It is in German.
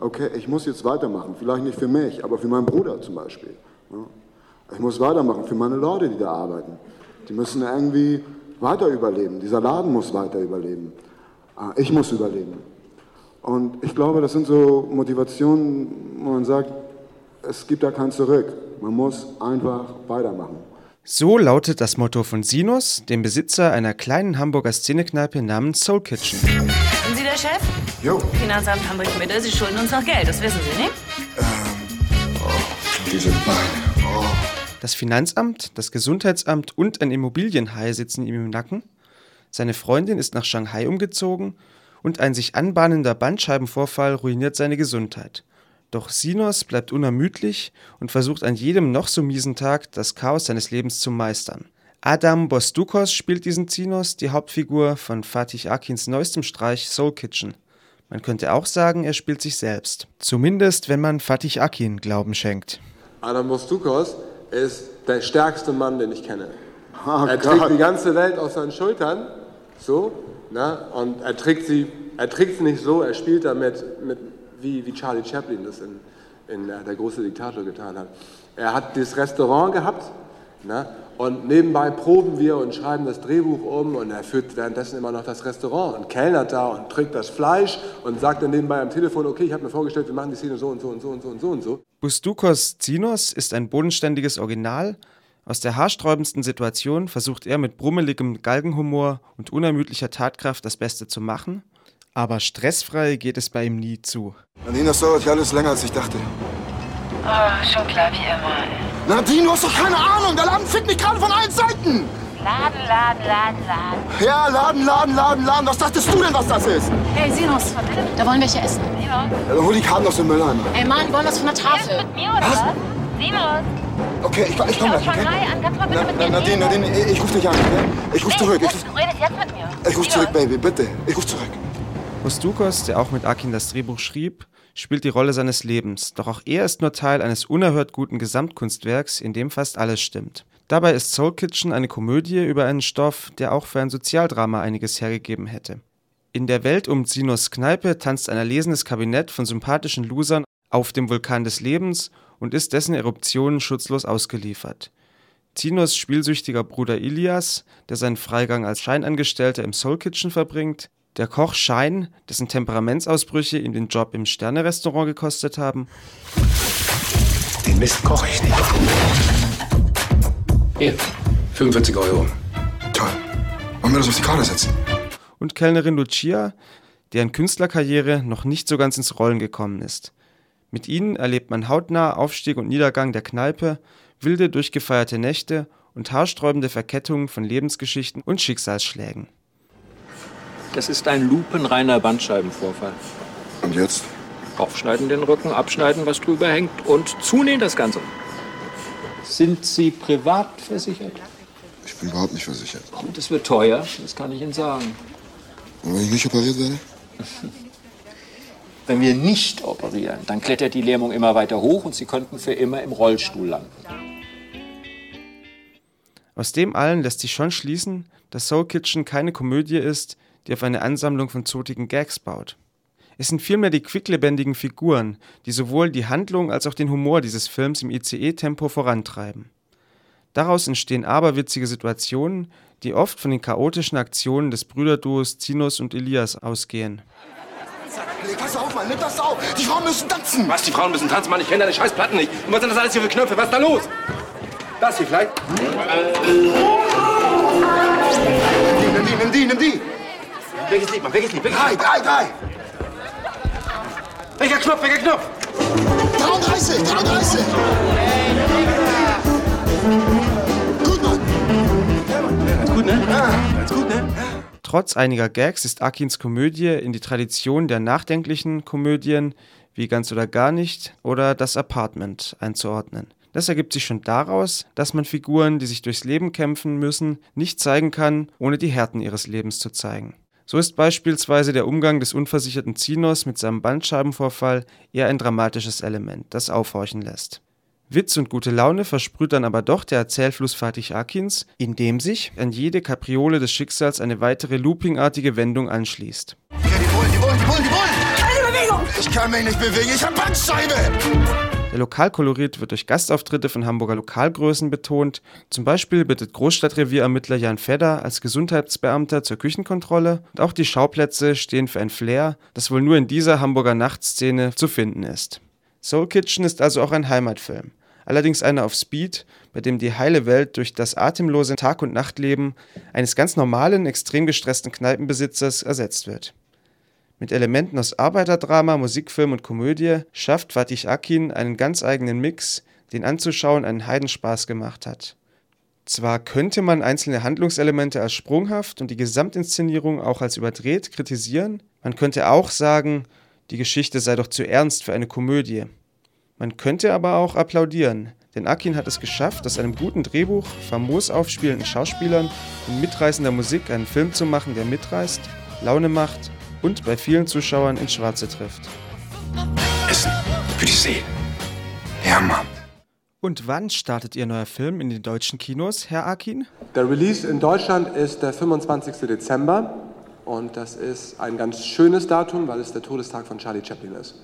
okay, ich muss jetzt weitermachen. Vielleicht nicht für mich, aber für meinen Bruder zum Beispiel. Ich muss weitermachen für meine Leute, die da arbeiten. Die müssen irgendwie weiter überleben. Dieser Laden muss weiter überleben. Ah, ich muss überleben. Und ich glaube, das sind so Motivationen, wo man sagt, es gibt da kein Zurück. Man muss einfach weitermachen. So lautet das Motto von Sinus, dem Besitzer einer kleinen Hamburger Szenekneipe namens Soul Kitchen. Sind Sie der Chef? Jo. Finanzamt Hamburg-Mitte, Sie schulden uns noch Geld, das wissen Sie, nicht? Ähm, oh, diese Beine. Oh. Das Finanzamt, das Gesundheitsamt und ein Immobilienhai sitzen ihm im Nacken. Seine Freundin ist nach Shanghai umgezogen und ein sich anbahnender Bandscheibenvorfall ruiniert seine Gesundheit. Doch Sinos bleibt unermüdlich und versucht an jedem noch so miesen Tag das Chaos seines Lebens zu meistern. Adam Bostukos spielt diesen Zinos, die Hauptfigur von Fatih Akins neuestem Streich Soul Kitchen. Man könnte auch sagen, er spielt sich selbst. Zumindest, wenn man Fatih Akin Glauben schenkt. Adam Bostukos ist der stärkste Mann, den ich kenne. Oh er Gott. trägt die ganze Welt auf seinen Schultern, so, ne? und er trägt sie, er trägt sie nicht so, er spielt damit, mit, wie, wie Charlie Chaplin das in, in äh, Der große Diktator getan hat. Er hat dieses Restaurant gehabt, ne? und nebenbei proben wir und schreiben das Drehbuch um und er führt währenddessen immer noch das Restaurant und kellnert da und trägt das Fleisch und sagt dann nebenbei am Telefon, okay, ich habe mir vorgestellt, wir machen die Szene so und so und so und so und so und so. Bustukos Zinos ist ein bodenständiges Original. Aus der haarsträubendsten Situation versucht er mit brummeligem Galgenhumor und unermüdlicher Tatkraft das Beste zu machen. Aber stressfrei geht es bei ihm nie zu. Nadine, das dauert ja alles länger, als ich dachte. Oh, schon klar wie immer. Nadine, du hast doch keine Ahnung. Der Laden fickt mich gerade von allen Seiten. Laden, Laden, Laden, Laden. Ja, Laden, Laden, Laden, Laden. Was dachtest du denn, was das ist? Hey, Sinus, da wollen welche essen. Ja, dann hol die Karten aus dem Mülleimer. Ey, Mann, wir wollen was von der Tafel. Mit mir oder was? Sinus. Okay, ich, ich komm aus gleich, okay? An, du mal bitte Na, mit mir Nadine? Nadine, ich, ich ruf dich an, okay? Ich ruf Nee, zurück. Ich, Du redest jetzt mit mir. ich ruf zurück, Baby, bitte. Ich ruf zurück. Bustukos, der auch mit Akin das Drehbuch schrieb, spielt die Rolle seines Lebens, doch auch er ist nur Teil eines unerhört guten Gesamtkunstwerks, in dem fast alles stimmt. Dabei ist Soul Kitchen eine Komödie über einen Stoff, der auch für ein Sozialdrama einiges hergegeben hätte. In der Welt um Zinos Kneipe tanzt ein erlesenes Kabinett von sympathischen Losern auf dem Vulkan des Lebens und ist dessen Eruptionen schutzlos ausgeliefert. Zinos spielsüchtiger Bruder Ilias, der seinen Freigang als Scheinangestellter im Soul Kitchen verbringt, der Koch Schein, dessen Temperamentsausbrüche ihm den Job im Sternerestaurant gekostet haben, Den Mist koche ich nicht. Hier, 45 Euro. Toll. Wollen wir das auf die Karte setzen? und Kellnerin Lucia, deren Künstlerkarriere noch nicht so ganz ins Rollen gekommen ist. Mit ihnen erlebt man hautnah Aufstieg und Niedergang der Kneipe, wilde durchgefeierte Nächte und haarsträubende Verkettungen von Lebensgeschichten und Schicksalsschlägen. Das ist ein lupenreiner Bandscheibenvorfall. Und jetzt? Aufschneiden den Rücken, abschneiden, was drüber hängt und zunähen das Ganze. Sind Sie privat versichert? Ich bin überhaupt nicht versichert. Und es wird teuer, das kann ich Ihnen sagen. Und wenn ich nicht operiert werde? Wenn wir nicht operieren, dann klettert die Lähmung immer weiter hoch und Sie könnten für immer im Rollstuhl landen. Aus dem allen lässt sich schon schließen, dass Soul Kitchen keine Komödie ist, die auf eine Ansammlung von zotigen Gags baut. Es sind vielmehr die quicklebendigen Figuren, die sowohl die Handlung als auch den Humor dieses Films im ICE-Tempo vorantreiben. Daraus entstehen aberwitzige Situationen, die oft von den chaotischen Aktionen des Brüderduos Zinos und Elias ausgehen. Nee, pass auf, Mann, nimm das auf. Die Frauen müssen tanzen. Was, die Frauen müssen tanzen, Mann? Ich kenne deine scheiß Platten nicht. Und was sind das alles hier für Knöpfe? Was ist da los? Das hier vielleicht? Welches Lied, Mann? Welches Lied? Welches Drei, Lied? drei, drei. Welcher Knopf? Welcher Knopf? 33, 33. Gut, Mann. Ganz gut, ne? Ganz gut, ne? Trotz einiger Gags ist Akins Komödie in die Tradition der nachdenklichen Komödien wie Ganz oder gar nicht oder Das Apartment einzuordnen. Das ergibt sich schon daraus, dass man Figuren, die sich durchs Leben kämpfen müssen, nicht zeigen kann, ohne die Härten ihres Lebens zu zeigen. So ist beispielsweise der Umgang des unversicherten Zinos mit seinem Bandscheibenvorfall eher ein dramatisches Element, das aufhorchen lässt. Witz und gute Laune versprüht dann aber doch der Erzählfluss Fatih Akins, indem sich an jede Kapriole des Schicksals eine weitere loopingartige Wendung anschließt. Ja, die wollen, die wollen, die wollen, die wollen. Eine Bewegung! Ich kann mich nicht bewegen, ich hab Bandscheibe! Der Lokalkolorit wird durch Gastauftritte von Hamburger Lokalgrößen betont. Zum Beispiel bittet Großstadtrevierermittler Jan Fedder als Gesundheitsbeamter zur Küchenkontrolle und auch die Schauplätze stehen für ein Flair, das wohl nur in dieser Hamburger Nachtszene zu finden ist. Soul Kitchen ist also auch ein Heimatfilm. Allerdings einer auf Speed, bei dem die heile Welt durch das atemlose Tag- und Nachtleben eines ganz normalen, extrem gestressten Kneipenbesitzers ersetzt wird. Mit Elementen aus Arbeiterdrama, Musikfilm und Komödie schafft Fatih Akin einen ganz eigenen Mix, den anzuschauen einen Heidenspaß gemacht hat. Zwar könnte man einzelne Handlungselemente als sprunghaft und die Gesamtinszenierung auch als überdreht kritisieren, man könnte auch sagen, die Geschichte sei doch zu ernst für eine Komödie. Man könnte aber auch applaudieren, denn Akin hat es geschafft, aus einem guten Drehbuch, famos aufspielenden Schauspielern und mitreißender Musik einen Film zu machen, der mitreißt, Laune macht und bei vielen Zuschauern ins Schwarze trifft. Essen für die Seele. Ja, Mann. Und wann startet Ihr neuer Film in den deutschen Kinos, Herr Akin? Der Release in Deutschland ist der 25. Dezember und das ist ein ganz schönes Datum, weil es der Todestag von Charlie Chaplin ist.